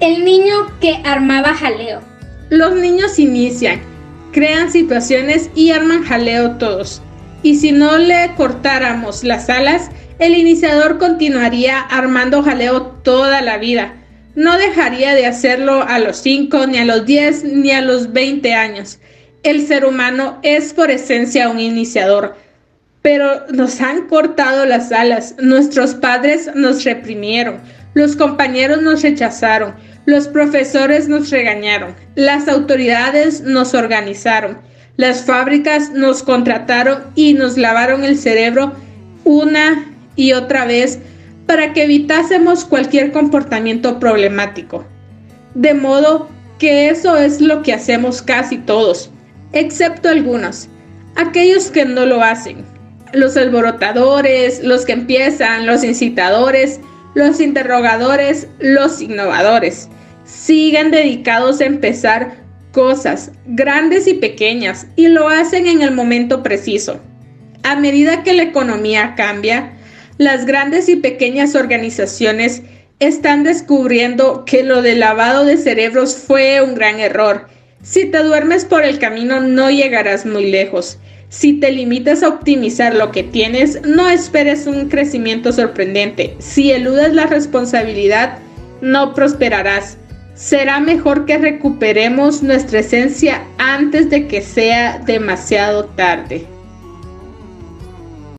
El niño que armaba jaleo. Los niños inician, crean situaciones y arman jaleo todos. Y si no le cortáramos las alas, el iniciador continuaría armando jaleo toda la vida. No dejaría de hacerlo a los 5, ni a los 10, ni a los 20 años. El ser humano es por esencia un iniciador, pero nos han cortado las alas. Nuestros padres nos reprimieron, los compañeros nos rechazaron, los profesores nos regañaron, las autoridades nos organizaron, las fábricas nos contrataron y nos lavaron el cerebro una y otra vez para que evitásemos cualquier comportamiento problemático. De modo que eso es lo que hacemos casi todos, excepto algunos, aquellos que no lo hacen, los alborotadores, los que empiezan, los incitadores, los interrogadores, los innovadores. Siguen dedicados a empezar cosas grandes y pequeñas y lo hacen en el momento preciso. A medida que la economía cambia, las grandes y pequeñas organizaciones están descubriendo que lo del lavado de cerebros fue un gran error. Si te duermes por el camino no llegarás muy lejos. Si te limitas a optimizar lo que tienes, no esperes un crecimiento sorprendente. Si eludes la responsabilidad, no prosperarás. Será mejor que recuperemos nuestra esencia antes de que sea demasiado tarde.